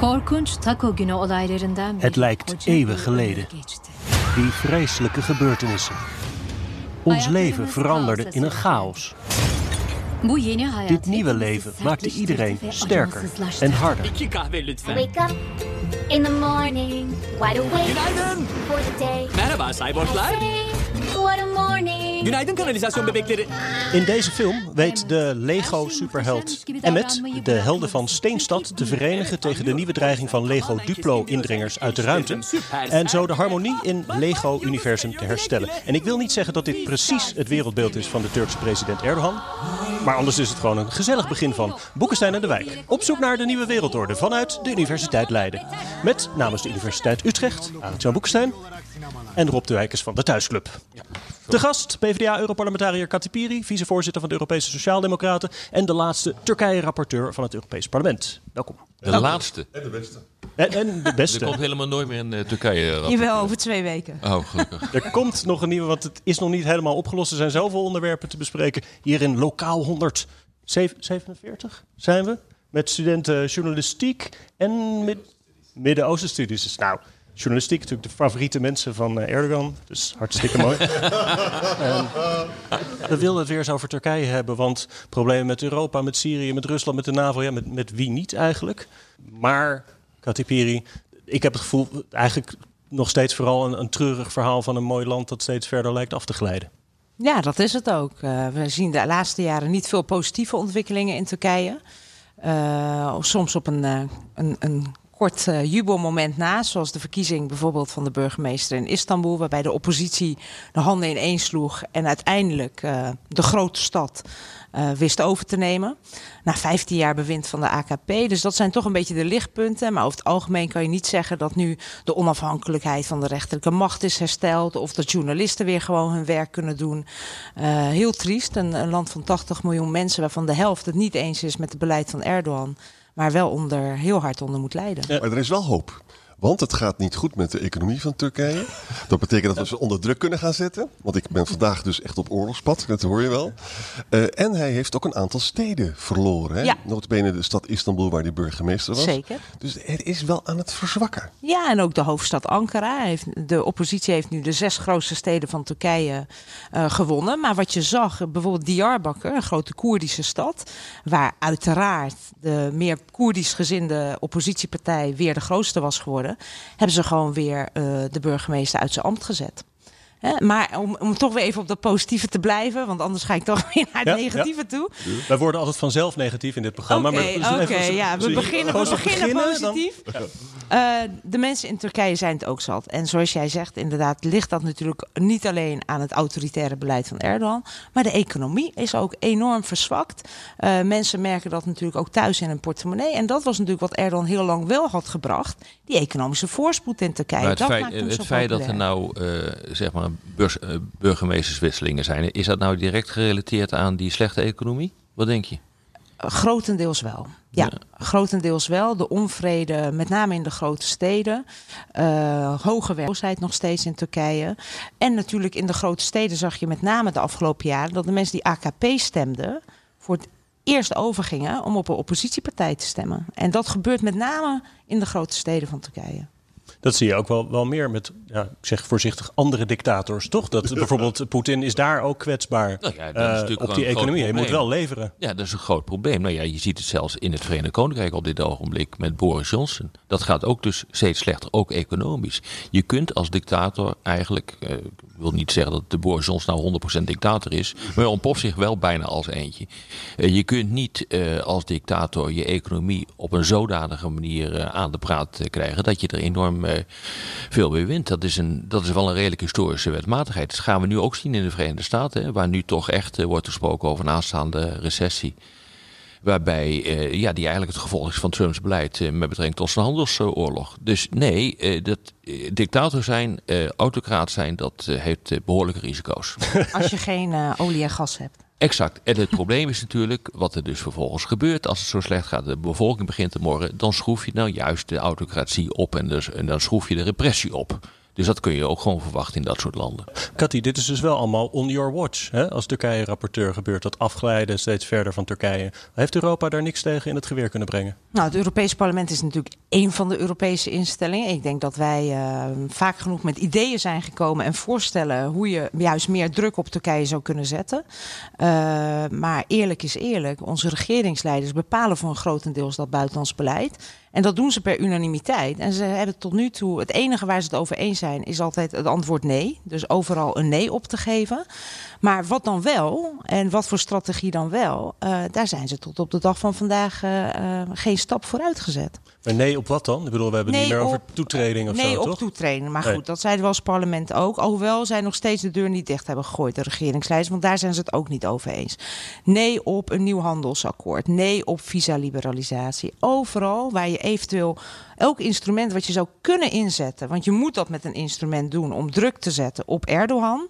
Korkunç Taco günü olaylarından Het lijkt eeuwen geleden. Die vreselijke gebeurtenissen. Ons leven veranderde in een chaos. Dit nieuwe leven maakte iedereen sterker en harder. Wake up in the morning, wide awake for the day. Merhaba what a morning. Günaydın kanalizasyon bebekleri. In deze film weet de Lego-superheld Emmet de helden van Steenstad te verenigen tegen de nieuwe dreiging van Lego Duplo-indringers uit de ruimte. En zo de harmonie in Lego-universum te herstellen. En ik wil niet zeggen dat dit precies het wereldbeeld is van de Turkse president Erdogan. Maar anders is het gewoon een gezellig begin van Boekenstein en de Wijk. Op zoek naar de nieuwe wereldorde vanuit de Universiteit Leiden. Met namens de Universiteit Utrecht, Arend-Jan Boekenstein en Rob de Wijkers van de Thuisclub. De gast, PvdA-europarlementariër Katipiri, vicevoorzitter van de Europese Sociaaldemocraten en de laatste Turkije-rapporteur van het Europees Parlement. Welkom. De laatste. En, en de Er beste. komt helemaal nooit meer in eh, Turkije. Jawel, over twee weken. Oh, gelukkig. Er komt nog een nieuwe, want het is nog niet helemaal opgelost. Er zijn zoveel onderwerpen te bespreken. Hier in lokaal 147 zijn we. Met studenten journalistiek en mid- Midden-Oosten-studies. Nou, journalistiek natuurlijk de favoriete mensen van eh, Erdogan. Dus hartstikke mooi. En we wilden het weer eens over Turkije hebben. Want problemen met Europa, met Syrië, met Rusland, met de NAVO. Ja, met, met wie niet eigenlijk. Maar, Katipiri, ik heb het gevoel eigenlijk nog steeds vooral een, een treurig verhaal van een mooi land dat steeds verder lijkt af te glijden. Ja, dat is het ook. Eh, we zien de laatste jaren niet veel positieve ontwikkelingen in Turkije. Eh, soms op een, een, een kort eh, jubelmoment na, zoals de verkiezing bijvoorbeeld van de burgemeester in Istanbul, waarbij de oppositie de handen ineen sloeg en uiteindelijk eh, de grote stad eh, wist over te nemen. Na 15 jaar bewind van de AKP. Dus dat zijn toch een beetje de lichtpunten. Maar over het algemeen kan je niet zeggen dat nu de onafhankelijkheid van de rechterlijke macht is hersteld. Of dat journalisten weer gewoon hun werk kunnen doen. Heel triest. Een land van 80 miljoen mensen, waarvan de helft het niet eens is met het beleid van Erdogan. Maar wel onder, heel hard onder moet lijden. Maar er is wel hoop. Want het gaat niet goed met de economie van Turkije. Dat betekent dat we ze onder druk kunnen gaan zetten. Want ik ben vandaag dus echt op oorlogspad, dat hoor je wel. Eh, en hij heeft ook een aantal steden verloren. Hè? Ja. Notabene de stad Istanbul waar hij burgemeester was. Zeker. Dus het is wel aan het verzwakken. Ja, en ook de hoofdstad Ankara. Heeft, de oppositie heeft nu de zes grootste steden van Turkije eh, gewonnen. Maar wat je zag, bijvoorbeeld Diyarbakir, een grote Koerdische stad, waar uiteraard de meer Koerdisch gezinde oppositiepartij weer de grootste was geworden, hebben ze gewoon weer eh, de burgemeester uit zijn ambt gezet. Hè, maar om, om toch weer even op dat positieve te blijven, want anders ga ik toch weer naar het Ja, negatieve toe. Wij worden altijd vanzelf negatief in dit programma. Oké, ja, we beginnen, we beginnen dan- positief. Eh, de mensen in Turkije zijn het ook zat. En zoals jij zegt, inderdaad, ligt dat natuurlijk niet alleen aan het autoritaire beleid van Erdogan, maar de economie is ook enorm verzwakt. Eh, mensen merken dat natuurlijk ook thuis in hun portemonnee. En dat was natuurlijk wat Erdogan heel lang wel had gebracht, die economische voorspoed in Turkije. Maar het dat feit, maakt het feit dat er nou eh, zeg maar beurs, eh, burgemeesterswisselingen zijn, is dat nou direct gerelateerd aan die slechte economie? Wat denk je? Grotendeels wel. Ja, grotendeels wel. De onvrede, met name in de grote steden. eh, hoge werkloosheid nog steeds in Turkije. En natuurlijk in de grote steden zag je met name de afgelopen jaren... dat de mensen die AKP stemden... voor het eerst overgingen om op een oppositiepartij te stemmen. En dat gebeurt met name in de grote steden van Turkije. Dat zie je ook wel, wel meer met, ja, ik zeg voorzichtig, andere dictators, toch? Dat bijvoorbeeld Poetin is daar ook kwetsbaar Nou ja, dat is eh, op die economie. Hij moet wel leveren. Ja, dat is een groot probleem. Nou ja, je ziet het zelfs in het Verenigd Koninkrijk op dit ogenblik met Boris Johnson. Dat gaat ook dus steeds slechter, ook economisch. Je kunt als dictator eigenlijk, eh, wil niet zeggen dat de Boris Johnson nou 100% dictator is, maar ontpopt zich wel bijna als eentje. Eh, je kunt niet eh, als dictator je economie op een zodanige manier eh, aan de praat krijgen dat je er enorm veel mee wint. Dat is, een, dat is wel een redelijk historische wetmatigheid. Dat gaan we nu ook zien in de Verenigde Staten, hè, waar nu toch echt wordt gesproken over een aanstaande recessie. Waarbij, eh, ja, die eigenlijk het gevolg is van Trumps beleid eh, met betrekking tot zijn handelsoorlog. Dus nee, eh, dat, dictator zijn, autocraat zijn, dat heeft eh, behoorlijke risico's. Als je geen olie en gas hebt. Exact. En het probleem is natuurlijk, wat er dus vervolgens gebeurt als het zo slecht gaat, de bevolking begint te morren, dan schroef je nou juist de autocratie op en, dus, en dan schroef je de repressie op. Dus dat kun je ook gewoon verwachten in dat soort landen. Cathy, dit is dus wel allemaal on your watch. Hè? Als Turkije-rapporteur gebeurt dat afglijden steeds verder van Turkije. Heeft Europa daar niks tegen in het geweer kunnen brengen? Nou, het Europese parlement is natuurlijk één van de Europese instellingen. Ik denk dat wij eh, vaak genoeg met ideeën zijn gekomen en voorstellen hoe je juist meer druk op Turkije zou kunnen zetten. Uh, maar eerlijk is eerlijk, onze regeringsleiders bepalen voor een grotendeels dat buitenlands beleid. En dat doen ze per unanimiteit. En ze hebben tot nu toe, het enige waar ze het over eens zijn, is altijd het antwoord nee. Dus overal een nee op te geven. Maar wat dan wel, en wat voor strategie dan wel, uh, daar zijn ze tot op de dag van vandaag uh, uh, geen stap vooruit gezet. Maar nee op wat dan? Ik bedoel, we hebben nee niet meer op, over toetreding of nee, zo, toch? Nee, op toetreding. Maar nee. goed, dat zeiden we als parlement ook. Alhoewel zij nog steeds de deur niet dicht hebben gegooid, de regeringsleiders. Want daar zijn ze het ook niet over eens. Nee op een nieuw handelsakkoord. Nee op visa-liberalisatie. Overal waar je eventueel elk instrument wat je zou kunnen inzetten. Want je moet dat met een instrument doen om druk te zetten op Erdogan.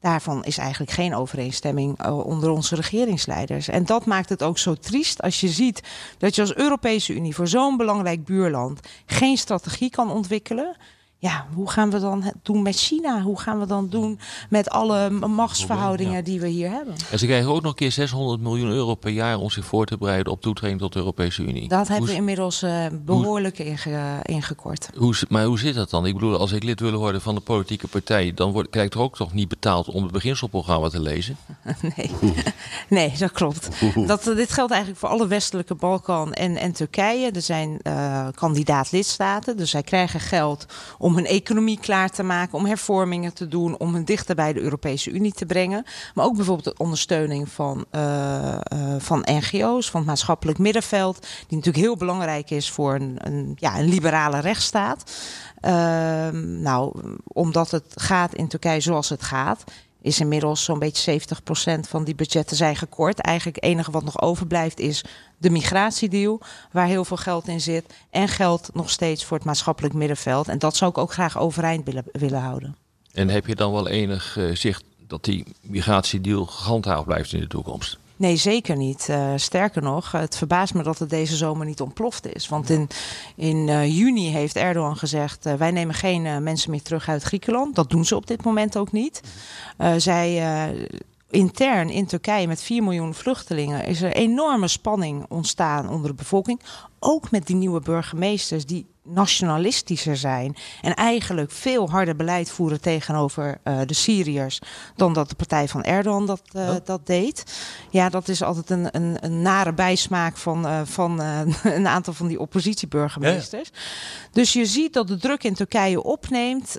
Daarvan is eigenlijk geen overeenstemming onder onze regeringsleiders. En dat maakt het ook zo triest als je ziet dat je als Europese Unie voor zo'n belangrijk buurland geen strategie kan ontwikkelen. Ja, hoe gaan we dan doen met China? Hoe gaan we dan doen met alle machtsverhoudingen ja. die we hier hebben? En ze krijgen ook nog een keer 600 miljoen euro per jaar om zich voor te bereiden op toetreding tot de Europese Unie. Dat hebben we inmiddels uh, behoorlijk inge, ingekort. Hoe, maar hoe zit dat dan? Ik bedoel, als ik lid wil worden van de politieke partij, dan word, krijg ik er ook toch niet betaald om het beginselprogramma te lezen? nee. nee, dat klopt. Dat, dit geldt eigenlijk voor alle westelijke Balkan en, en Turkije. Er zijn uh, kandidaat lidstaten, dus zij krijgen geld om hun economie klaar te maken, om hervormingen te doen, om hen dichter bij de Europese Unie te brengen. Maar ook bijvoorbeeld de ondersteuning van, uh, uh, van NGO's, van het maatschappelijk middenveld, die natuurlijk heel belangrijk is voor een, een, ja, een liberale rechtsstaat. Uh, nou, omdat het gaat in Turkije zoals het gaat, is inmiddels zo'n beetje 70% van die budgetten zijn gekort. Eigenlijk het enige wat nog overblijft is de migratiedeal, waar heel veel geld in zit. En geld nog steeds voor het maatschappelijk middenveld. En dat zou ik ook graag overeind willen, willen houden. En heb je dan wel enig uh, zicht dat die migratiedeal gehandhaafd blijft in de toekomst? Nee, zeker niet. Uh, sterker nog, het verbaast me dat het deze zomer niet ontploft is. Want in, in uh, juni heeft Erdogan gezegd: uh, wij nemen geen mensen meer terug uit Griekenland. Dat doen ze op dit moment ook niet. zij intern in Turkije met 4 miljoen vluchtelingen is er enorme spanning ontstaan onder de bevolking. Ook met die nieuwe burgemeesters die nationalistischer zijn en eigenlijk veel harder beleid voeren tegenover uh, de Syriërs dan dat de partij van Erdogan dat, uh, oh. dat deed. Ja, dat is altijd een, een, een nare bijsmaak van, uh, van een aantal van die oppositieburgemeesters. Ja, ja. Dus je ziet dat de druk in Turkije opneemt.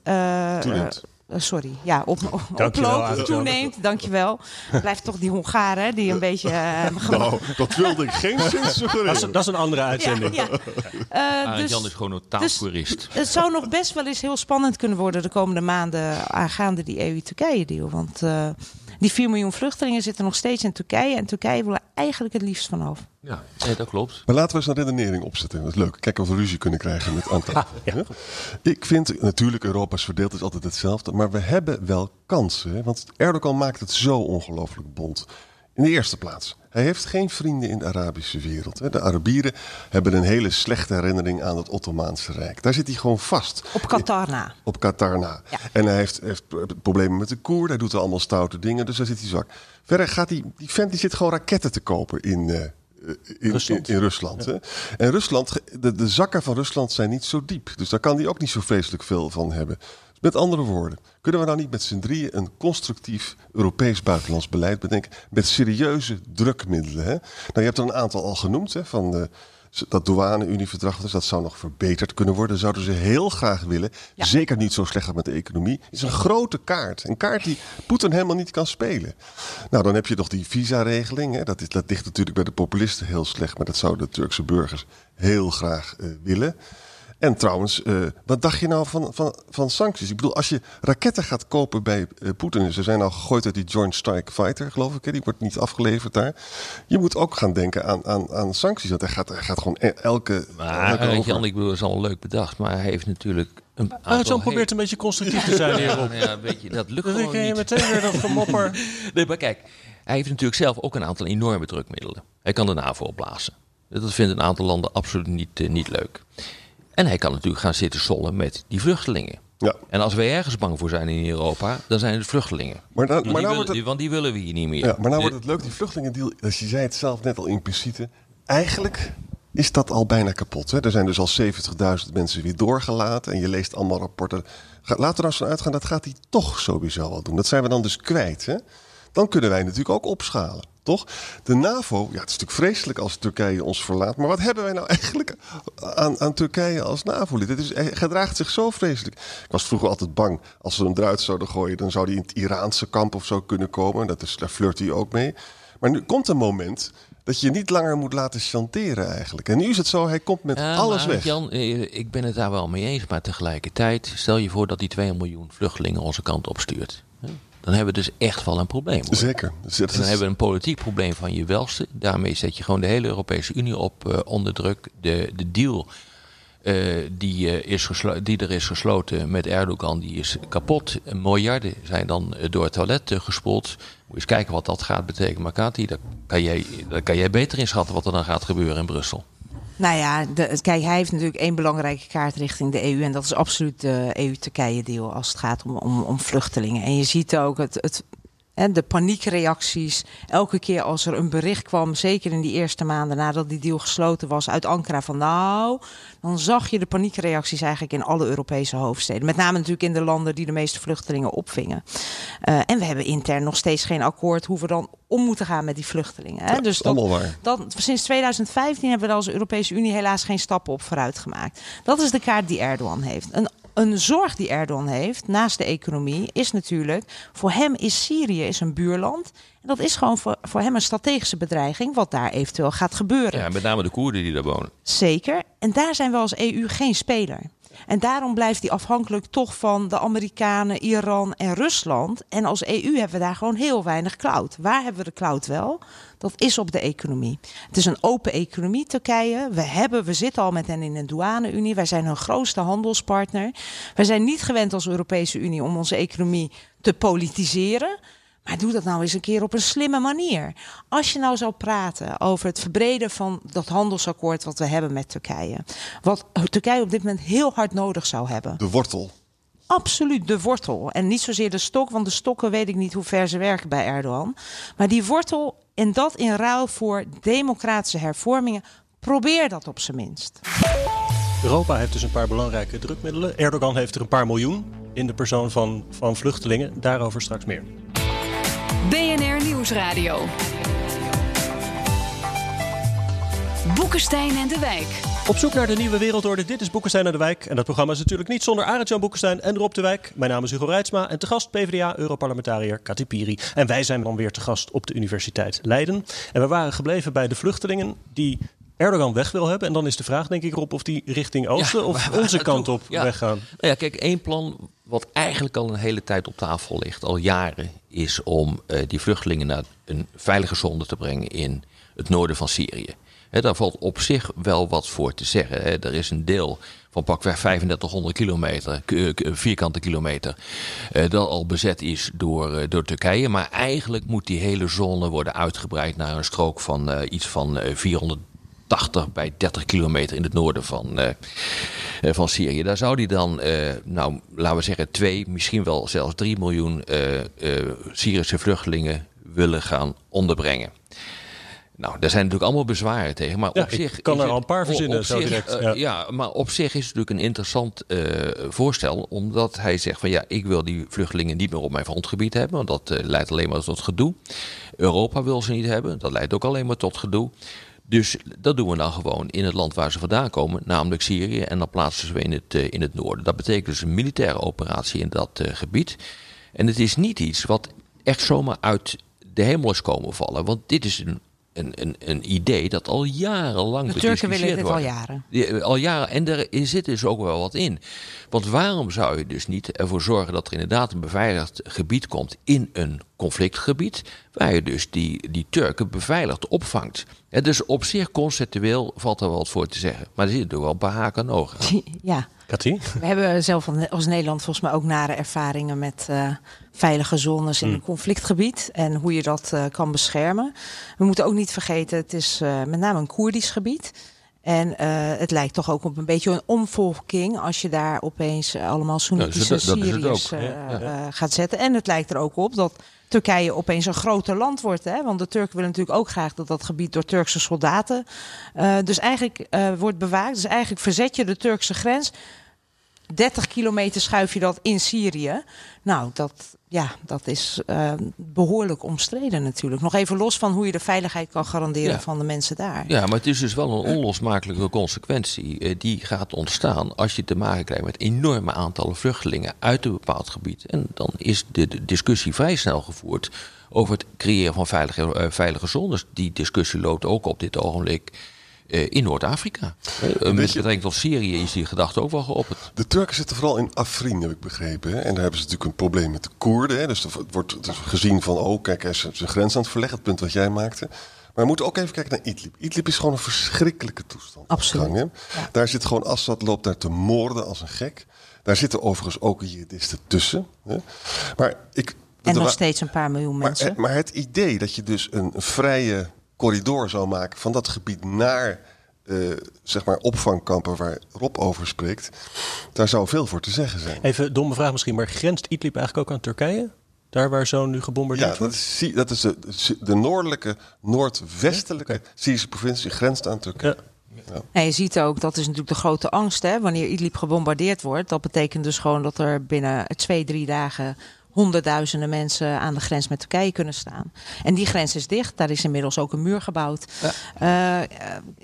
Uh, sorry, ja, op, oploopt, toeneemt, dankjewel. Blijft toch die Hongaren die een beetje... Uh, nou, dat wilde ik geen zin suggereren. Dat is, dat is een andere uitzending. Ja, ja. Uh, dus, Jan is gewoon een taalpurist. Dus, het zou nog best wel eens heel spannend kunnen worden de komende maanden aangaande die EU-Turkije-deal. Want uh, die 4 miljoen vluchtelingen zitten nog steeds in Turkije. En Turkije wil er eigenlijk het liefst vanaf. Ja, nee, dat klopt. Maar laten we eens een redenering opzetten. Dat is leuk. Kijken of we ruzie kunnen krijgen met aantal. Ah, ja. ja. Ik vind natuurlijk Europa's verdeeld is altijd hetzelfde. Maar we hebben wel kansen. Hè? Want Erdogan maakt het zo ongelooflijk bond. In de eerste plaats. Hij heeft geen vrienden in de Arabische wereld. De Arabieren hebben een hele slechte herinnering aan het Ottomaanse Rijk. Daar zit hij gewoon vast. Op Qatar na. Op Qatar na. Ja. En hij heeft, heeft, problemen met de Koer. Hij doet er allemaal stoute dingen. Dus daar zit hij zwak. Verder gaat die, die vent die zit gewoon raketten te kopen in, uh, in Rusland. In, in Rusland ja. En Rusland, de, de zakken van Rusland zijn niet zo diep. Dus daar kan hij ook niet zo vreselijk veel van hebben. Met andere woorden, kunnen we nou niet met z'n drieën een constructief Europees buitenlands beleid bedenken met serieuze drukmiddelen? Hè? Nou, je hebt er een aantal al genoemd, hè, van de, dat douane-Unieverdrag, dus dat zou nog verbeterd kunnen worden. Dat zouden ze heel graag willen. Ja. Zeker niet zo slecht met de economie. Het is een grote kaart. Een kaart die Poetin helemaal niet kan spelen. Nou, dan heb je nog die visa-regeling. Hè. Dat, is, dat ligt natuurlijk bij de populisten heel slecht, maar dat zouden de Turkse burgers heel graag uh, willen. En trouwens, eh, wat dacht je nou van, van, van sancties? Ik bedoel, als je raketten gaat kopen bij eh, Poetin... ze zijn al gegooid uit die Joint Strike Fighter, geloof ik. Hè? Die wordt niet afgeleverd daar. Je moet ook gaan denken aan, aan, aan sancties. Want hij gaat, hij gaat gewoon e- elke... Maar elke over- Jan, ik bedoel, is al leuk bedacht, maar hij heeft natuurlijk een aantal... Arjan probeert een beetje constructief te zijn hierop. Ja, ja, weet je, dat lukt gewoon ken je niet. meteen weer dat gemopper. Nee, maar kijk, hij heeft natuurlijk zelf ook een aantal enorme drukmiddelen. Hij kan de NAVO opblazen. Dat vindt een aantal landen absoluut niet, eh, niet leuk. En hij kan natuurlijk gaan zitten sollen met die vluchtelingen. Ja. En als wij ergens bang voor zijn in Europa, dan zijn het vluchtelingen. Maar, dan, Want, maar die, nou willen, wordt het, die- want die willen we hier niet meer. ja, maar nou Eh, wordt het leuk, die vluchtelingendeal... Als je zei het zelf net al impliciete... Eigenlijk is dat al bijna kapot. Hè? Er zijn dus al 70.000 mensen weer doorgelaten. En je leest allemaal rapporten. Laten we er nou eens van uitgaan, dat gaat hij toch sowieso wel doen. Dat zijn we dan dus kwijt. Hè? Dan kunnen wij natuurlijk ook opschalen. Toch? De NAVO, ja, het is natuurlijk vreselijk als Turkije ons verlaat. Maar wat hebben wij nou eigenlijk aan, aan Turkije als NAVO-lid? Het is, hij gedraagt zich zo vreselijk. Ik was vroeger altijd bang, als ze hem eruit zouden gooien... dan zou hij in het Iraanse kamp of zo kunnen komen. Dat is, daar flirt hij ook mee. Maar nu komt een moment dat je niet langer moet laten chanteren eigenlijk. En nu is het zo, hij komt met Ja, alles weg. Jan, eh, ik ben het daar wel mee eens. Maar tegelijkertijd, stel je voor dat die 2 miljoen vluchtelingen onze kant opstuurt. Hè? Dan hebben we dus echt wel een probleem. Hoor. Zeker. Dus dan is- hebben we een politiek probleem van je welste. Daarmee zet je gewoon de hele Europese Unie op eh, onder druk. De, de deal eh, die, eh, is die er is gesloten met Erdogan, die is kapot. Miljarden zijn dan door het toilet gespoeld. Moet je eens kijken wat dat gaat betekenen. Maar Kati, daar kan, jij, daar kan jij beter inschatten wat er dan gaat gebeuren in Brussel. Nou ja, kijk, hij heeft natuurlijk één belangrijke kaart richting de EU. En dat is absoluut de EU-Turkije-deal als het gaat om, om, om vluchtelingen. En je ziet ook het, het, de paniekreacties. Elke keer als er een bericht kwam, zeker in die eerste maanden nadat die deal gesloten was uit Ankara. Van nou, dan zag je de paniekreacties eigenlijk in alle Europese hoofdsteden. Met name natuurlijk in de landen die de meeste vluchtelingen opvingen. Eh, en we hebben intern nog steeds geen akkoord hoe we dan om moeten gaan met die vluchtelingen. Hè? Ja, dus allemaal waar. dat, sinds 2015 hebben we als Europese Unie helaas geen stappen op vooruit gemaakt. Dat is de kaart die Erdogan heeft. Een, een zorg die Erdogan heeft, naast de economie, is natuurlijk... voor hem is Syrië is een buurland. En dat is gewoon voor, voor hem een strategische bedreiging... wat daar eventueel gaat gebeuren. Ja, met name de Koerden die daar wonen. Zeker. En daar zijn we als EU geen speler. En daarom blijft die afhankelijk toch van de Amerikanen, Iran en Rusland. En als EU hebben we daar gewoon heel weinig cloud. Waar hebben we de cloud wel? Dat is op de economie. Het is een open economie, Turkije. We, hebben, we zitten al met hen in een douane-unie. Wij zijn hun grootste handelspartner. Wij zijn niet gewend als Europese Unie om onze economie te politiseren. Maar doe dat nou eens een keer op een slimme manier. Als je nou zou praten over het verbreden van dat handelsakkoord wat we hebben met Turkije. Wat Turkije op dit moment heel hard nodig zou hebben. De wortel. Absoluut de wortel. En niet zozeer de stok, want de stokken weet ik niet hoe ver ze werken bij Erdogan. Maar die wortel en dat in ruil voor democratische hervormingen. Probeer dat op zijn minst. Europa heeft dus een paar belangrijke drukmiddelen. Erdogan heeft er een paar miljoen in de persoon van, van vluchtelingen. Daarover straks meer. BNR Nieuwsradio. Boekenstein en de Wijk. Op zoek naar de nieuwe wereldorde. Dit is Boekenstein naar de Wijk. En dat programma is natuurlijk niet zonder Arend-Jan Boekenstein en Rob de Wijk. Mijn naam is Hugo Reitsma en te gast PvdA-europarlementariër Kati Piri. En wij zijn dan weer te gast op de Universiteit Leiden. En we waren gebleven bij de vluchtelingen die Erdogan weg wil hebben. En dan is de vraag, denk ik, Rob, of die richting oosten Ja, of waar- waar onze kant op Ja. weggaan. Nou ja, kijk, één plan wat eigenlijk al een hele tijd op tafel ligt, al jaren, is om eh, die vluchtelingen naar een veilige zone te brengen in het noorden van Syrië. Daar valt op zich wel wat voor te zeggen. Er is een deel van pakweg 3500 kilometer, k- vierkante kilometer, eh, dat al bezet is door, eh, door Turkije. Maar eigenlijk moet die hele zone worden uitgebreid naar een strook van eh, iets van eh, 480 bij 30 kilometer in het noorden van, eh, eh, van Syrië. Daar zou die dan, eh, nou, laten we zeggen, 2, misschien wel zelfs 3 miljoen eh, eh, Syrische vluchtelingen willen gaan onderbrengen. Nou, daar zijn natuurlijk allemaal bezwaren tegen. Maar Ja, op ik zich kan is er het- al een paar verzinnen zo zich, direct, eh, ja. ja, maar op zich is het natuurlijk een interessant eh, voorstel. Omdat hij zegt van ja, ik wil die vluchtelingen niet meer op mijn grondgebied hebben. Want dat eh, leidt alleen maar tot gedoe. Europa wil ze niet hebben. Dat leidt ook alleen maar tot gedoe. Dus dat doen we dan gewoon in het land waar ze vandaan komen, namelijk Syrië. En dan plaatsen ze we in het, in het noorden. Dat betekent dus een militaire operatie in dat gebied. En het is niet iets wat echt zomaar uit de hemel is komen vallen. Want dit is een een, een, een idee dat al jarenlang De Turken willen dit al jaren. Ja, al jaren. En er zit dus ook wel wat in. Want waarom zou je dus niet ervoor zorgen dat er inderdaad een beveiligd gebied komt in een conflictgebied, waar je dus die, die Turken beveiligd opvangt? En dus op zich conceptueel valt er wel wat voor te zeggen. Maar er zitten toch wel een paar haken en ogen aan. Ja. Cathy? We hebben zelf als Nederland volgens mij ook nare ervaringen met eh, veilige zones in Hmm. een conflictgebied en hoe je dat eh, kan beschermen. We moeten ook niet vergeten, het is eh, met name een Koerdisch gebied. En het lijkt toch ook op een beetje een omvolking als je daar opeens allemaal Soenitische Syriërs ook. eh, Ja, ja. eh, gaat zetten. En het lijkt er ook op dat Turkije opeens een groter land wordt. Hè? Want de Turken willen natuurlijk ook graag dat dat gebied door Turkse soldaten dus eigenlijk wordt bewaakt. Dus eigenlijk verzet je de Turkse grens. 30 kilometer schuif je dat in Syrië. Nou, dat, ja, dat is eh, behoorlijk omstreden natuurlijk. Nog even los van hoe je de veiligheid kan garanderen Ja. van de mensen daar. Ja, maar het is dus wel een onlosmakelijke consequentie eh, die gaat ontstaan als je te maken krijgt met enorme aantallen vluchtelingen uit een bepaald gebied. En dan is de, de discussie vrij snel gevoerd over het creëren van veilige, eh, veilige zones. Die discussie loopt ook op dit ogenblik in Noord-Afrika. Eh, met betrekking tot Syrië is die gedachte ook wel geopperd. De Turken zitten vooral in Afrin, heb ik begrepen. Hè? En daar hebben ze natuurlijk een probleem met de Koerden. Hè? Dus er wordt het is gezien van, oh kijk, hij is zijn grens aan het verleggen. Het punt wat jij maakte. Maar we moeten ook even kijken naar Idlib. Idlib is gewoon een verschrikkelijke toestand. Absoluut. Gang? Daar zit gewoon Assad loopt daar te moorden als een gek. Daar zitten overigens ook jihadisten tussen. Hè? Maar ik... En er nog steeds een paar miljoen mensen. maar, maar het idee dat je dus een vrije corridor zou maken van dat gebied naar eh, zeg maar opvangkampen waar Rob over spreekt, daar zou veel voor te zeggen zijn. Even domme vraag misschien, maar grenst Idlib eigenlijk ook aan Turkije? Daar waar zo nu gebombardeerd Ja, dat wordt? is, Sy- dat is de, de noordelijke, noordwestelijke Syrische provincie grenst aan Turkije. Ja. En je ziet ook, dat is natuurlijk de grote angst, hè, wanneer Idlib gebombardeerd wordt. Dat betekent dus gewoon dat er binnen twee, drie dagen honderdduizenden mensen aan de grens met Turkije kunnen staan. En die grens is dicht, daar is inmiddels ook een muur gebouwd. Eh, eh,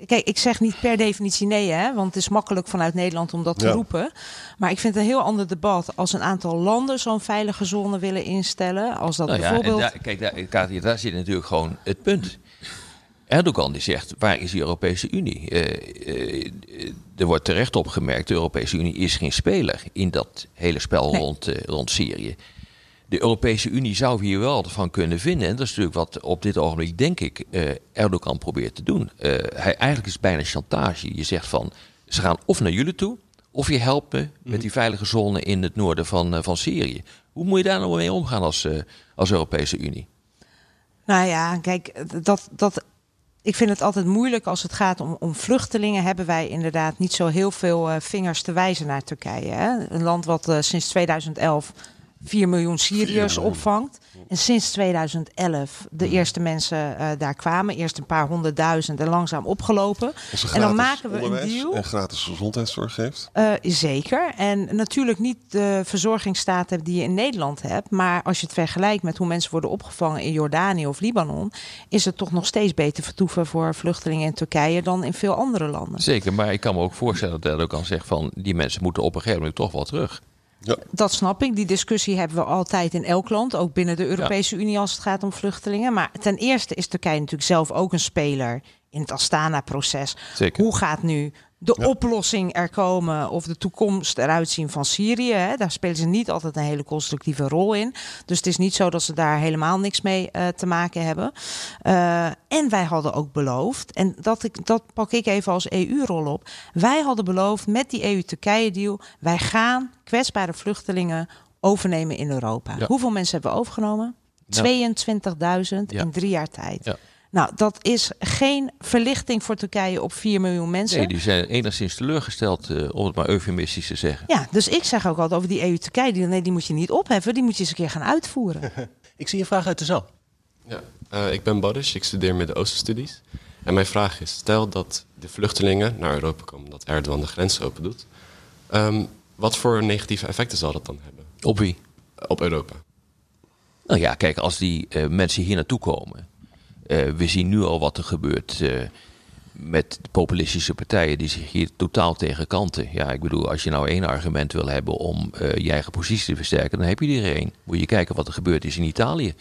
kijk, ik zeg niet per definitie nee, hè, want het is makkelijk vanuit Nederland om dat te roepen. Maar ik vind het een heel ander debat als een aantal landen zo'n veilige zone willen instellen. Als dat Nou ja, bijvoorbeeld. daar, kijk, daar, Katia, daar zit natuurlijk gewoon het punt. Erdogan die zegt, waar is de Europese Unie? Eh, er wordt terecht opgemerkt, de Europese Unie is geen speler in dat hele spel Nee. rond, rond Syrië. De Europese Unie zou hier wel van kunnen vinden. En dat is natuurlijk wat op dit ogenblik, denk ik, eh, Erdogan probeert te doen. Eh, hij, eigenlijk is het bijna chantage. Je zegt van, ze gaan of naar jullie toe, of je helpt me met die veilige zone in het noorden van, eh, van Syrië. Hoe moet je daar nou mee omgaan als, als Europese Unie? Nou ja, kijk, dat, dat, ik vind het altijd moeilijk als het gaat om, om vluchtelingen. Hebben wij inderdaad niet zo heel veel vingers te wijzen naar Turkije. Hè? Een land wat sinds 2011 4 miljoen Syriërs opvangt. En sinds 2011 de eerste mensen eh, daar kwamen. Eerst een paar honderdduizend en langzaam opgelopen. En dan maken we een deal. En gratis gezondheidszorg geeft. Eh, zeker. En natuurlijk niet de verzorgingsstaat hebt die je in Nederland hebt. Maar als je het vergelijkt met hoe mensen worden opgevangen in Jordanië of Libanon. is het toch nog steeds beter vertoeven voor vluchtelingen in Turkije dan in veel andere landen. Zeker, maar ik kan me ook voorstellen dat Erdogan zegt van... die mensen moeten op een gegeven moment toch wel terug. Dat snap ik. Die discussie hebben we altijd in elk land. Ook binnen de Europese Unie als het gaat om vluchtelingen. Maar ten eerste is Turkije natuurlijk zelf ook een speler in het Astana-proces. Zeker. Hoe gaat nu de oplossing er komen of de toekomst eruit zien van Syrië? Hè? Daar spelen ze niet altijd een hele constructieve rol in. Dus het is niet zo dat ze daar helemaal niks mee eh, te maken hebben. Eh, en wij hadden ook beloofd, en dat, ik, dat pak ik even als EU-rol op. Wij hadden beloofd met die EU-Turkije-deal, wij gaan kwetsbare vluchtelingen overnemen in Europa. Ja. Hoeveel mensen hebben we overgenomen? Nou. 22.000 Ja. in drie jaar tijd. Nou, dat is geen verlichting voor Turkije op 4 miljoen mensen. Nee, die zijn enigszins teleurgesteld, eh, om het maar eufemistisch te zeggen. Ja, dus ik zeg ook altijd over die EU-Turkije, die, nee, die moet je niet opheffen, die moet je eens een keer gaan uitvoeren. Ik zie een vraag uit de zaal. Ja, eh, ik ben Boris, ik studeer Midden-Oostenstudies. En mijn vraag is, stel dat de vluchtelingen naar Europa komen, dat Erdogan de grens open doet. Ehm, wat voor negatieve effecten zal dat dan hebben? Op wie? Op Europa. Nou ja, kijk, als die eh, mensen hier naartoe komen. Eh, we zien nu al wat er gebeurt eh, met de populistische partijen die zich hier totaal tegen kanten. Ja, ik bedoel, als je nou één argument wil hebben om eh, je eigen positie te versterken, dan heb je er één. Moet je kijken wat er gebeurd is in Italië.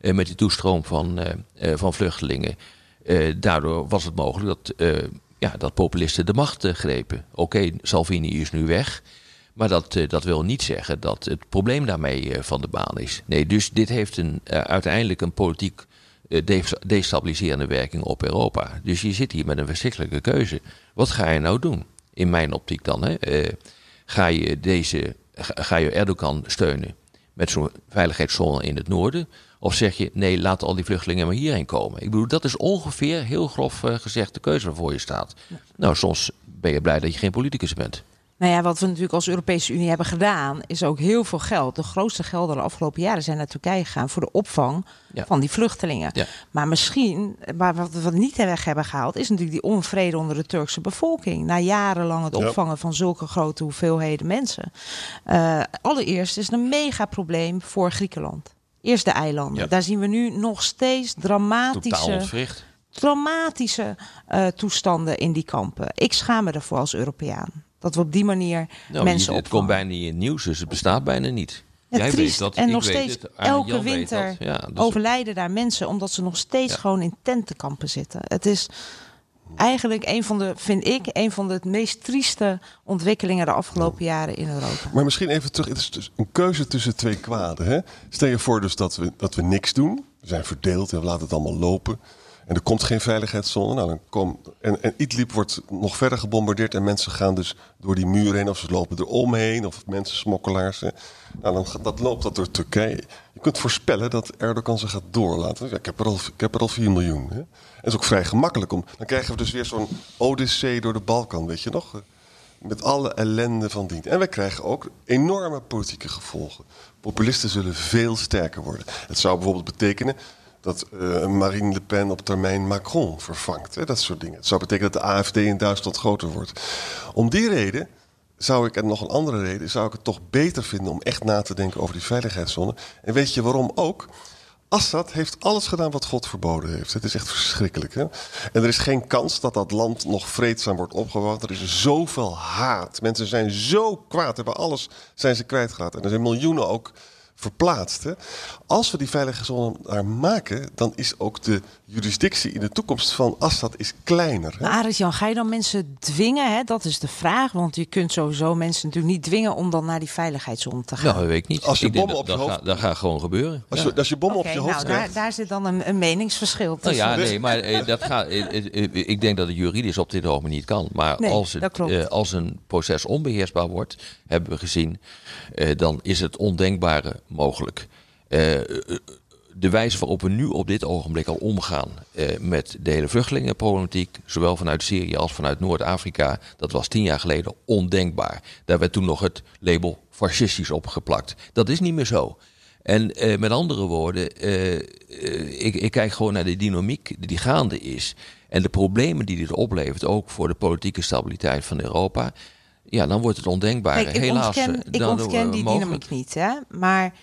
met die toestroom van, van vluchtelingen. Daardoor was het mogelijk dat, ja, dat populisten de macht grepen. Oké, Salvini is nu weg. Maar dat, dat wil niet zeggen dat het probleem daarmee van de baan is. Nee, dus dit heeft een, uiteindelijk een politiek destabiliserende werking op Europa. Dus je zit hier met een verschrikkelijke keuze. Wat ga je nou doen? In mijn optiek dan. Hè? Eh, ga, je deze, ga, ga je Erdogan steunen met zo'n veiligheidszone in het noorden? Of zeg je, nee, laat al die vluchtelingen maar hierheen komen? Ik bedoel, dat is ongeveer, heel grof eh, gezegd, de keuze waarvoor je staat. Nou, soms ben je blij dat je geen politicus bent. Nou ja, wat we natuurlijk als Europese Unie hebben gedaan, is ook heel veel geld. De grootste gelden de afgelopen jaren zijn naar Turkije gegaan voor de opvang Ja. van die vluchtelingen. Ja. Maar misschien, maar wat we niet weg hebben gehaald, is natuurlijk die onvrede onder de Turkse bevolking. Na jarenlang het opvangen van zulke grote hoeveelheden mensen. Eh, allereerst is het een mega probleem voor Griekenland. Eerst de eilanden. Ja. Daar zien we nu nog steeds dramatische traumatische eh, toestanden in die kampen. Ik schaam me ervoor als Europeaan. Dat we op die manier Nou, mensen je- het komt bijna niet in het nieuws, dus het bestaat bijna niet. Ja, Jij triest. weet dat, en ik nog weet steeds het, elke winter dat. Ja, dus- overlijden daar mensen omdat ze nog steeds Ja. gewoon in tentenkampen zitten. Het is eigenlijk een van de, vind ik, een van de meest trieste ontwikkelingen de afgelopen jaren in Europa. Maar misschien even terug. Het is dus een keuze tussen twee kwaden. Hè? Stel je voor dus dat we, dat we niks doen. We zijn verdeeld en we laten het allemaal lopen. En er komt geen veiligheidszone. Nou, dan kom, en, en Idlib wordt nog verder gebombardeerd. En mensen gaan dus door die muur heen. Of ze lopen er omheen. Of mensen smokkelaars. Nou, dan dat loopt dat door Turkije. Je kunt voorspellen dat Erdogan ze gaat doorlaten. Ik, heb er al, ik heb er al 4 miljoen. Hè? En het is ook vrij gemakkelijk om. Dan krijgen we dus weer zo'n odyssee door de Balkan. Weet je nog? Met alle ellende van dien. En wij krijgen ook enorme politieke gevolgen. Populisten zullen veel sterker worden. Het zou bijvoorbeeld betekenen dat eh, Marine Le Pen op termijn Macron vervangt. Hè? Dat soort dingen. Het zou betekenen dat de AFD in Duitsland groter wordt. Om die reden zou ik, en nog een andere reden, zou ik het toch beter vinden om echt na te denken over die veiligheidszone. En weet je waarom ook? Assad heeft alles gedaan wat God verboden heeft. Het is echt verschrikkelijk. Hè? En er is geen kans dat dat land nog vreedzaam wordt opgebouwd. Er is zoveel haat. Mensen zijn zo kwaad, hebben alles zijn ze kwijtgeraakt. En er zijn miljoenen ook verplaatst. Hè? Als we die veiligheidszone daar maken, dan is ook de jurisdictie in de toekomst van Assad is kleiner. Hè? Maar Arend-Jan, ga je dan mensen dwingen? Hè? Dat is de vraag. Want je kunt sowieso mensen natuurlijk niet dwingen om dan naar die veiligheidszone te gaan. Nou, dat weet ik niet. Als je ik bommen dat, op je hoofd- gaat, dat gaat gewoon gebeuren. Als Ja. je, als je bommen op je hoofd nou, krijgt. daar, daar zit dan een, een meningsverschil Nou tussen. ja, nee, maar eh, dat gaat, eh, eh, ik denk dat het juridisch op dit ogenblik niet kan. Maar Nee, als, het, eh, als een proces onbeheersbaar wordt, hebben we gezien, eh, dan is het ondenkbare mogelijk. De wijze waarop we nu op dit ogenblik al omgaan eh, met de hele vluchtelingenproblematiek, zowel vanuit Syrië als vanuit Noord-Afrika, dat was tien jaar geleden ondenkbaar. Daar werd toen nog het label fascistisch opgeplakt. Dat is niet meer zo. En eh, met andere woorden, eh, ik, ik kijk gewoon naar de dynamiek die gaande is. En de problemen die dit oplevert, ook voor de politieke stabiliteit van Europa. Ja, dan wordt het ondenkbaar. Helaas. ontken, ik ontken die mogelijk. dynamiek niet. Hè? Maar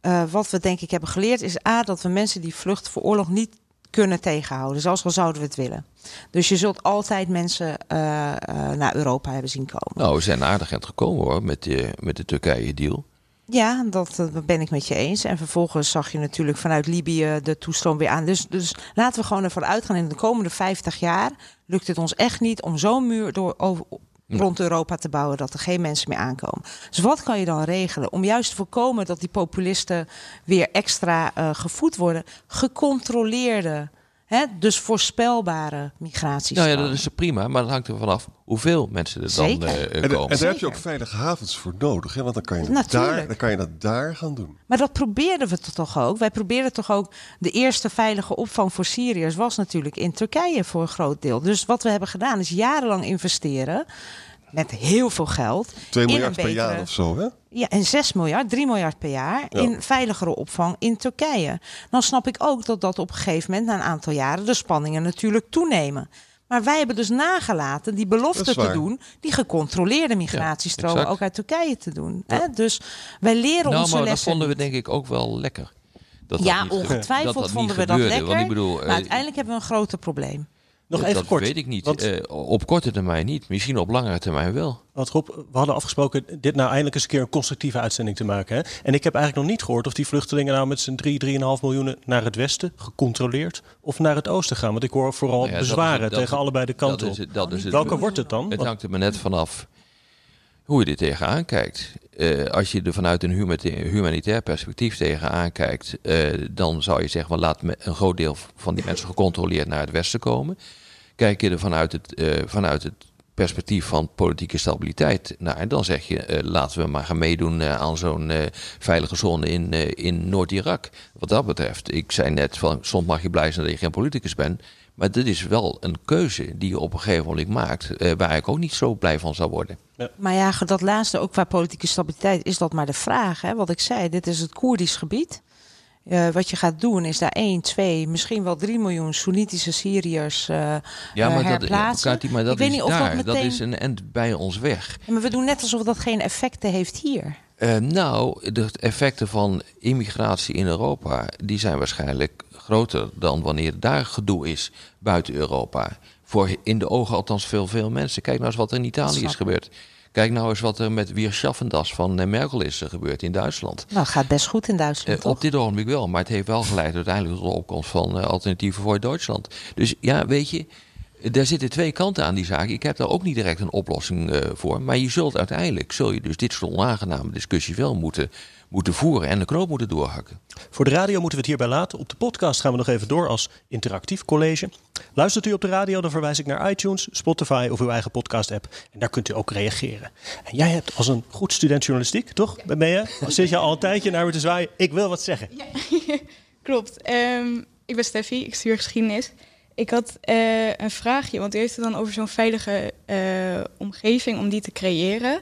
eh, wat we denk ik hebben geleerd is A, dat we mensen die vluchten voor oorlog niet kunnen tegenhouden. Zelfs al zouden we het willen. Dus je zult altijd mensen eh, eh, naar Europa hebben zien komen. Nou, we zijn aardig aan het gekomen hoor, met de, met de Turkije-deal. Ja, dat ben ik met je eens. En vervolgens zag je natuurlijk vanuit Libië de toestroom weer aan. Dus, dus laten we gewoon ervan uitgaan, in de komende 50 jaar lukt het ons echt niet om zo'n muur door, over, rond Europa te bouwen dat er geen mensen meer aankomen. Dus wat kan je dan regelen om juist te voorkomen dat die populisten weer extra eh, gevoed worden? Gecontroleerde, hè, dus voorspelbare migraties. Nou ja, dat is prima, maar dat hangt er vanaf hoeveel mensen er dan Zeker. eh, En, en komen. daar heb je ook veilige havens voor nodig. Hè? Want dan kan, je Natuurlijk. daar, dan kan je dat daar gaan doen. Maar dat probeerden we toch ook. Wij probeerden toch ook. De eerste veilige opvang voor Syriërs was natuurlijk in Turkije voor een groot deel. Dus wat we hebben gedaan is jarenlang investeren. Met heel veel geld. 2 in miljard per jaar of zo. Hè? Ja, en 6 miljard, 3 miljard per jaar Ja. in veiligere opvang in Turkije. Dan snap ik ook dat dat op een gegeven moment, na een aantal jaren, de spanningen natuurlijk toenemen. Maar wij hebben dus nagelaten die Dat belofte te doen, die gecontroleerde migratiestromen ook uit Turkije te doen. Hè? Dus wij leren Nou, onze maar dat lessen. vonden we denk ik ook wel lekker. Dat dat ja, ongetwijfeld dat dat vonden we dat lekker. Want ik bedoel, eh, maar uiteindelijk hebben we een groter probleem. Nog dat even dat kort, weet ik niet. want- Eh, op korte termijn niet. Misschien op langere termijn wel. Want Rob, we hadden afgesproken dit nou eindelijk eens een keer een constructieve uitzending te maken. Hè? En ik heb eigenlijk nog niet gehoord of die vluchtelingen nou met z'n 3, 3,5 miljoen naar het westen gecontroleerd of naar het oosten gaan. Want ik hoor vooral Nou ja, bezwaren dat tegen allebei de kanten Welke wordt het dan? Het hangt er maar net vanaf hoe je er tegenaan kijkt. Eh, als je er vanuit een humanita- humanitair perspectief tegenaan kijkt, eh, dan zou je zeggen, laat een groot deel van die mensen gecontroleerd naar het westen komen. Kijk je er vanuit het, eh, vanuit het perspectief van politieke stabiliteit naar, dan zeg je, laten we maar gaan meedoen aan zo'n veilige zone in, in Noord-Irak. Wat dat betreft, ik zei net, van, soms mag je blij zijn dat je geen politicus bent. Maar dit is wel een keuze die je op een gegeven moment maakt, eh, waar ik ook niet zo blij van zou worden. Maar ja, dat laatste, ook qua politieke stabiliteit, is dat maar de vraag. Hè? Wat ik zei, dit is het Koerdisch gebied. Eh, wat je gaat doen is daar 1, 2, misschien wel 3 miljoen Soenitische Syriërs eh Ja, maar dat, herplaatsen. Kati, maar dat ik weet is niet of daar. dat Dat, meteen... is een end bij ons weg. Ja, maar we doen net alsof dat geen effecten heeft hier. Eh, nou, de effecten van immigratie in Europa, die zijn waarschijnlijk groter dan wanneer daar gedoe is buiten Europa. Voor in de ogen althans veel, veel mensen. Kijk nou eens wat er in Italië is gebeurd. Kijk nou eens wat er met Wir schaffen das van eh, Merkel is eh, gebeurd in Duitsland. Nou, gaat best goed in Duitsland, Eh, op dit ogenblik wel, maar het heeft wel geleid uiteindelijk tot de opkomst van eh, alternatieven voor Duitsland. Dus ja, weet je, daar zitten twee kanten aan die zaak. Ik heb daar ook niet direct een oplossing voor. Maar je zult uiteindelijk, zul je dus dit soort onaangename discussies wel moeten, moeten voeren en de knoop moeten doorhakken. Voor de radio moeten we het hierbij laten. Op de podcast gaan we nog even door als interactief college. Luistert u op de radio, dan verwijs ik naar iTunes, Spotify of uw eigen podcast-app. En daar kunt u ook reageren. En jij hebt als een goed student journalistiek, toch? Ben je? Zit je al een tijdje naar me te zwaaien? Ik wil wat zeggen. Klopt. Ehm, ik ben Steffi, ik studeer geschiedenis. Ik had eh, een vraagje, want u heeft het dan over zo'n veilige eh, omgeving om die te creëren.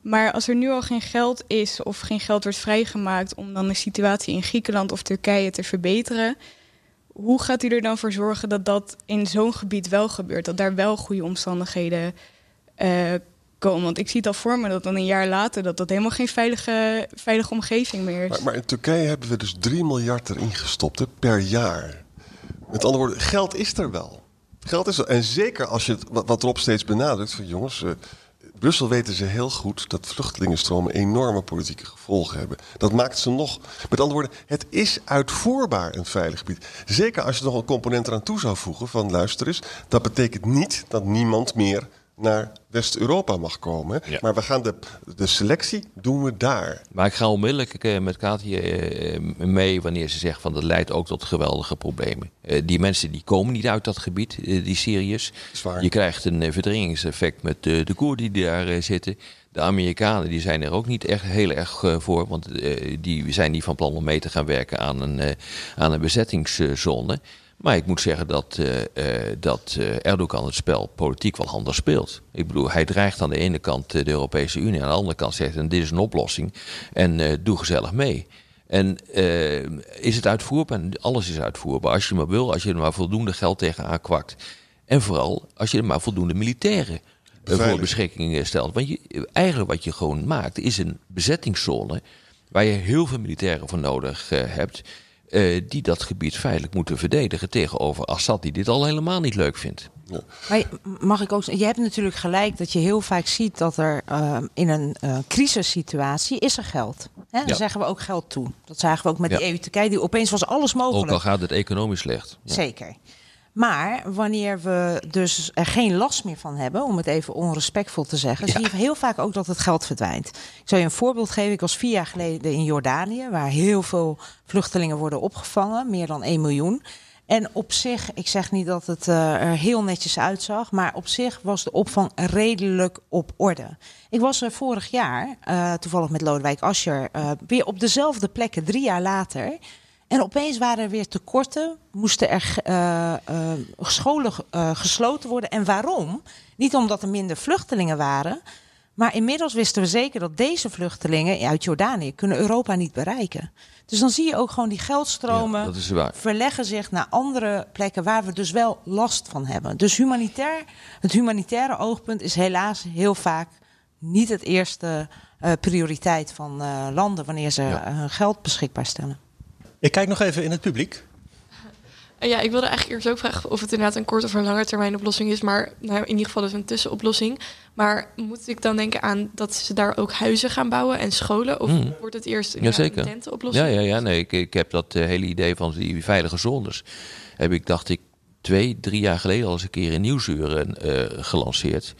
Maar als er nu al geen geld is of geen geld wordt vrijgemaakt om dan de situatie in Griekenland of Turkije te verbeteren, hoe gaat u er dan voor zorgen dat dat in zo'n gebied wel gebeurt? Dat daar wel goede omstandigheden eh, komen? Want ik zie het al voor me dat dan een jaar later dat dat helemaal geen veilige, veilige omgeving meer is. Maar, in Turkije hebben we dus 3 miljard erin gestopt per jaar. Met andere woorden, geld is er wel. Geld is er. En zeker als je het, wat, Rob steeds benadrukt, van jongens, eh, Brussel weten ze heel goed dat vluchtelingenstromen enorme politieke gevolgen hebben. Dat maakt ze nog. Met andere woorden, het is uitvoerbaar een veilig gebied. Zeker als je nog een component eraan toe zou voegen van luister eens, dat betekent niet dat niemand meer naar West-Europa mag komen. Maar we gaan de, de selectie doen we daar. Maar ik ga onmiddellijk eh, met Katie eh, mee wanneer ze zegt van dat leidt ook tot geweldige problemen. Eh, die mensen die komen niet uit dat gebied, die Syriërs. Je krijgt een verdringingseffect met de Koerden die daar zitten. De Amerikanen die zijn er ook niet echt heel erg voor, want die zijn niet van plan om mee te gaan werken aan een, aan een bezettingszone. Maar ik moet zeggen dat, eh, dat eh, Erdogan het spel politiek wel handig speelt. Ik bedoel, hij dreigt aan de ene kant de Europese Unie, aan de andere kant zegt hij, dit is een oplossing en doe gezellig mee. En is het uitvoerbaar? Alles is uitvoerbaar. Als je maar wil, als je er maar voldoende geld tegenaan kwakt. En vooral als je er maar voldoende militairen voor beschikking stelt. Want je, eigenlijk wat je gewoon maakt, is een bezettingszone waar je heel veel militairen voor nodig hebt. Eh, die dat gebied feitelijk moeten verdedigen tegenover Assad, die dit al helemaal niet leuk vindt. Maar mag ik ook zeggen, je hebt natuurlijk gelijk dat je heel vaak ziet dat er eh, in een eh, crisissituatie is er geld. Hè? Dan Ja. zeggen we ook geld toe. Dat zagen we ook met Ja. de EU-Turkije, die opeens was alles mogelijk. Ook al gaat het economisch slecht. Ja. Zeker. Maar wanneer we dus er geen last meer van hebben, om het even onrespectvol te zeggen, zie je heel vaak ook dat het geld verdwijnt. Ik zal je een voorbeeld geven. Ik was vier jaar geleden in Jordanië, waar heel veel vluchtelingen worden opgevangen, meer dan 1 miljoen. En op zich, ik zeg niet dat het eh, er heel netjes uitzag, maar op zich was de opvang redelijk op orde. Ik was er vorig jaar, eh, toevallig met Lodewijk Asscher, eh, weer op dezelfde plekken, drie jaar later. En opeens waren er weer tekorten, moesten er eh, eh, scholen eh, gesloten worden. En waarom? Niet omdat er minder vluchtelingen waren, maar inmiddels wisten we zeker dat deze vluchtelingen uit Jordanië kunnen Europa niet bereiken. Dus dan zie je ook gewoon die geldstromen verleggen zich naar andere plekken waar we dus wel last van hebben. Dus humanitair, het humanitaire oogpunt is helaas heel vaak niet het eerste prioriteit van landen wanneer ze Ja. hun geld beschikbaar stellen. Ik kijk nog even in het publiek. Uh, ja, ik wilde eigenlijk eerst ook vragen of het inderdaad een korte of een lange termijn oplossing is. Maar nou, in ieder geval dus een tussenoplossing. Maar moet ik dan denken aan dat ze daar ook huizen gaan bouwen en scholen? Of Mm. wordt het eerst een, Ja, tentenoplossing? Ja, ja, ja. Nee, ik, ik heb dat eh, hele idee van die veilige zones. Heb ik, dacht ik, twee, drie jaar geleden al eens een keer in Nieuwsuren eh, gelanceerd.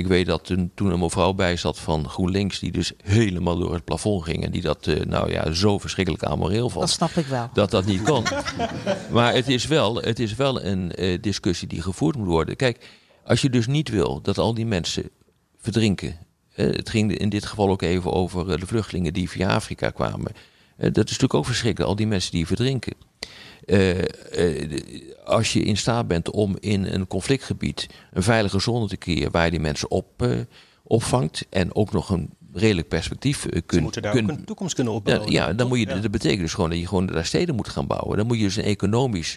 Ik weet dat toen, toen een mevrouw bij zat van GroenLinks, die dus helemaal door het plafond ging. En die dat, eh, nou ja, zo verschrikkelijk amoreel vond. Dat snap ik wel. Dat dat niet kon. maar het is wel, het is wel een eh, discussie die gevoerd moet worden. Kijk, als je dus niet wil dat al die mensen verdrinken. het ging in dit geval ook even over eh, de vluchtelingen die via Afrika kwamen. Dat is natuurlijk ook verschrikkelijk, al die mensen die verdrinken. Eh, eh, als je in staat bent om in een conflictgebied een veilige zone te creëren waar je die mensen op, eh, opvangt en ook nog een redelijk perspectief eh, Ze kunt, moeten daar kunt- ook een toekomst kunnen opbouwen. ja, dan moet je, Ja. dat betekent dus gewoon dat je gewoon daar steden moet gaan bouwen. Dan moet je dus een economisch.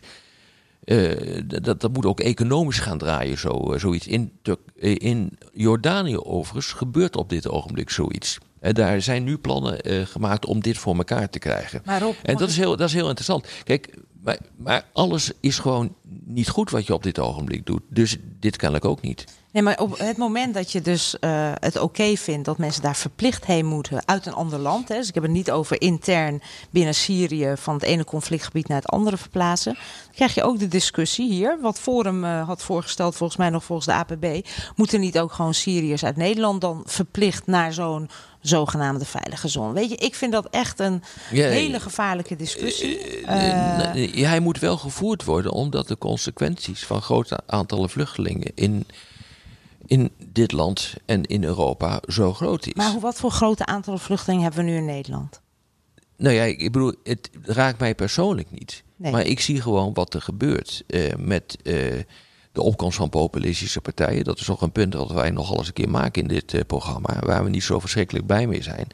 eh, dat, dat moet ook economisch gaan draaien, zo, zoiets. In, Turk- in Jordanië overigens gebeurt op dit ogenblik zoiets. En daar zijn nu plannen eh, gemaakt om dit voor elkaar te krijgen. Maar Rob, en dat is, heel, dat is heel interessant. Kijk, maar, maar alles is gewoon niet goed wat je op dit ogenblik doet. Dus dit kennelijk ook niet. Nee, maar op het moment dat je dus eh, het oké vindt dat mensen daar verplicht heen moeten uit een ander land. Hè, dus ik heb het niet over intern binnen Syrië van het ene conflictgebied naar het andere verplaatsen. Dan krijg je ook de discussie hier, wat Forum eh, had voorgesteld, volgens mij nog volgens de APB. Moeten niet ook gewoon Syriërs uit Nederland dan verplicht naar zo'n zogenaamde veilige zone? Weet je, ik vind dat echt een Ja, hele gevaarlijke discussie. Eh, Eh, ja, hij moet wel gevoerd worden omdat de consequenties van grote aantallen vluchtelingen in, in dit land en in Europa zo groot is. maar hoe, wat voor grote aantallen vluchtelingen hebben we nu in Nederland? Nou ja, ik bedoel, het raakt mij persoonlijk niet. Nee. Maar ik zie gewoon wat er gebeurt eh, met eh, de opkomst van populistische partijen. Dat is nog een punt dat wij nogal eens een keer maken in dit eh, programma. Waar we niet zo verschrikkelijk bij mee zijn.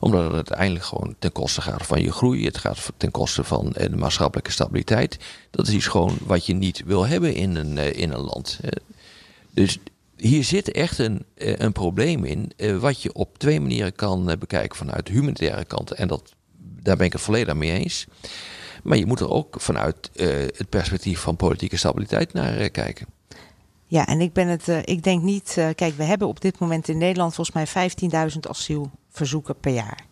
Omdat het uiteindelijk gewoon ten koste gaat van je groei. Het gaat ten koste van de maatschappelijke stabiliteit. Dat is iets gewoon wat je niet wil hebben in een, in een land. Dus hier zit echt een, eh, een probleem in. eh, wat je op twee manieren kan eh, bekijken. Vanuit de humanitaire kant. En dat, daar ben ik het volledig mee eens. Maar je moet er ook vanuit het perspectief van politieke stabiliteit naar kijken. Ja, en ik ben het, ik denk niet. kijk, we hebben op dit moment in Nederland volgens mij 15.000 asielverzoeken per jaar.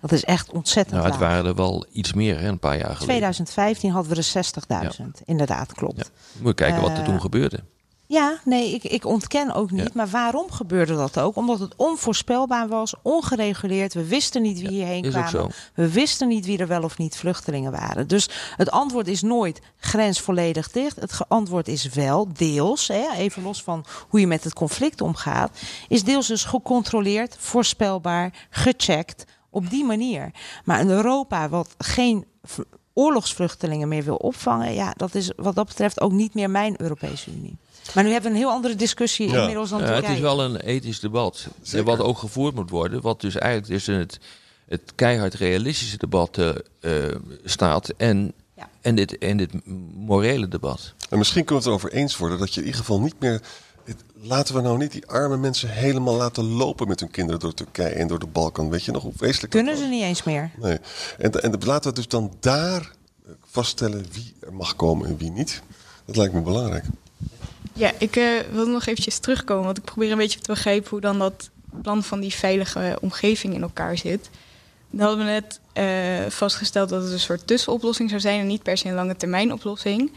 Dat is echt ontzettend Nou, het laag. waren er wel iets meer, hè, een paar jaar geleden. 2015 hadden we er 60.000. Inderdaad, klopt. Moet je kijken wat er toen gebeurde. Ja, nee, ik, ik ontken ook niet. Maar waarom gebeurde dat ook? Omdat het onvoorspelbaar was, ongereguleerd. We wisten niet wie hierheen ook kwamen. We wisten niet wie er wel of niet vluchtelingen waren. Dus het antwoord is nooit grens volledig dicht. Het antwoord is wel deels, hè, even los van hoe je met het conflict omgaat, is deels dus gecontroleerd, voorspelbaar, gecheckt op die manier. Maar een Europa wat geen oorlogsvluchtelingen meer wil opvangen, ja, dat is wat dat betreft ook niet meer mijn Europese Unie. Maar nu hebben we een heel andere discussie Ja. inmiddels dan Ja, Turkije. het is wel een ethisch debat. eh, Wat ook gevoerd moet worden. Wat dus eigenlijk dus in het, het keihard realistische debat eh, eh, staat. En, en, dit, en dit morele debat. En misschien kunnen we het erover eens worden dat je in ieder geval niet meer. het- laten we nou niet die arme mensen helemaal laten lopen met hun kinderen door Turkije en door de Balkan. Weet je nog hoe vreselijk Kunnen ze niet eens meer. Nee. En, en laten we dus dan daar eh, vaststellen wie er mag komen en wie niet. Dat lijkt me belangrijk. Ja, ik eh, wilde nog eventjes terugkomen, want ik probeer een beetje te begrijpen hoe dan dat plan van die veilige omgeving in elkaar zit. Dan hadden we net eh, vastgesteld dat het een soort tussenoplossing zou zijn en niet per se een lange termijn oplossing.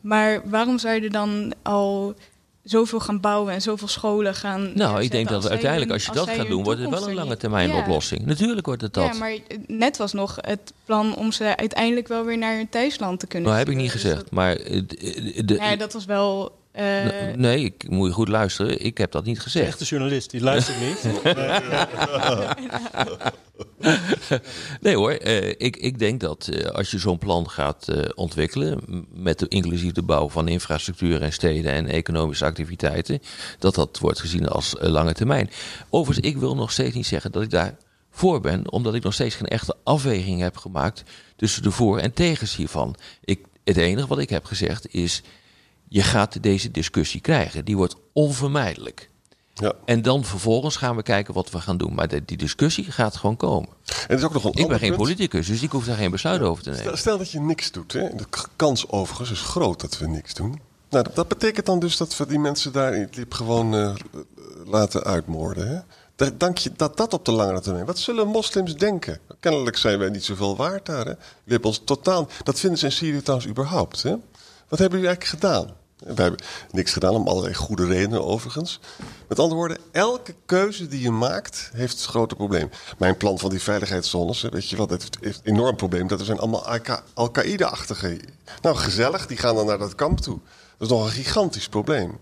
Maar waarom zou je er dan al zoveel gaan bouwen en zoveel scholen gaan Nou, ik denk dat uiteindelijk als je als dat gaat doen, wordt het wel een lange termijn Ja. oplossing. Natuurlijk wordt het dat. Ja, maar eh, net was nog het plan om ze uiteindelijk wel weer naar hun thuisland te kunnen nou, heb ik niet. Dus gezegd. Maar de, de- Ja, dat was wel. Eh, nee, ik moet je goed luisteren. Ik heb dat niet gezegd. Echte journalist, die luistert niet. nee hoor, eh, ik, ik denk dat eh, als je zo'n plan gaat eh, ontwikkelen, met de, inclusief de bouw van infrastructuur en steden en economische activiteiten, dat dat wordt gezien als lange termijn. Overigens, ik wil nog steeds niet zeggen dat ik daar voor ben, omdat ik nog steeds geen echte afweging heb gemaakt tussen de voor- en tegens hiervan. Ik, het enige wat ik heb gezegd is, je gaat deze discussie krijgen. Die wordt onvermijdelijk. Ja. En dan vervolgens gaan we kijken wat we gaan doen. Maar de- die discussie gaat gewoon komen. er is ook nog een Ik ben geen politicus, dus ik hoef daar geen besluit over te nemen. Stel, stel dat je niks doet. Hè? De kans overigens is groot dat we niks doen. Nou, dat, dat betekent dan dus dat we die mensen daar in Idlib gewoon eh, laten uitmoorden. Hè? Da- Dank je dat dat op de langere termijn. Wat zullen moslims denken? Kennelijk zijn wij niet zoveel waard daar. Hè? Ons totaal. Dat vinden ze in Syrië trouwens überhaupt. Hè? Wat hebben jullie eigenlijk gedaan? We hebben niks gedaan om allerlei goede redenen overigens. Met andere woorden, elke keuze die je maakt heeft grote problemen. Mijn plan van die veiligheidszones, weet je wel, dat heeft, een enorm probleem. Dat er zijn allemaal Al- Al-Qaïda-achtige. Nou, gezellig, die gaan dan naar dat kamp toe. Dat is nog een gigantisch probleem.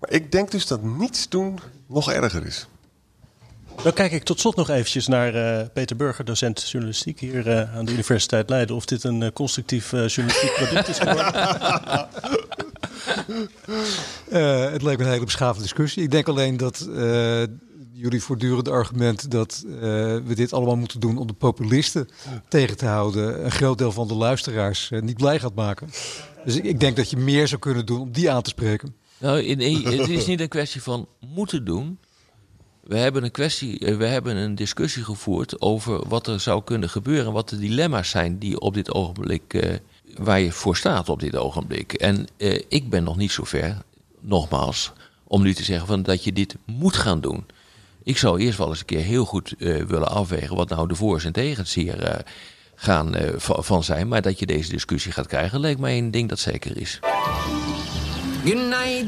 Maar ik denk dus dat niets doen nog erger is. Dan kijk ik tot slot nog eventjes naar eh, Peter Burger, docent journalistiek hier eh, aan de Universiteit Leiden. Of dit een eh, constructief journalistiek product is geworden. Eh, het lijkt me een hele beschaafde discussie. Ik denk alleen dat eh, jullie voortdurende argument dat eh, we dit allemaal moeten doen om de populisten tegen te houden, een groot deel van de luisteraars niet blij gaat maken. Dus ik, ik denk dat je meer zou kunnen doen om die aan te spreken. Nou, in- het is niet een kwestie van moeten doen. We hebben een kwestie, we hebben een discussie gevoerd over wat er zou kunnen gebeuren, wat de dilemma's zijn die op dit ogenblik, waar je voor staat op dit ogenblik. En eh, ik ben nog niet zo ver, nogmaals, om nu te zeggen van dat je dit moet gaan doen. Ik zou eerst wel eens een keer heel goed eh, willen afwegen wat nou de voor's en tegens hier eh, gaan eh, va- van zijn. Maar dat je deze discussie gaat krijgen, leek mij een ding dat zeker is.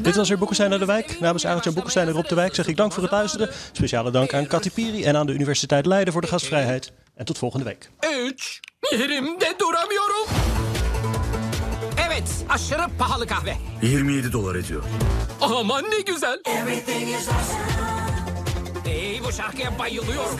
Dit was weer Boekenstein naar de Wijk. Namens Arend-Jan Boekenstein en Rob de Wijk zeg ik dank voor het luisteren. Speciale dank aan Katy Piri en aan de Universiteit Leiden voor de gastvrijheid. En tot volgende week. Aşırı pahalı kahve. 27 dolar ediyor. Aman ne güzel. Hey, bu şarkıya bayılıyorum.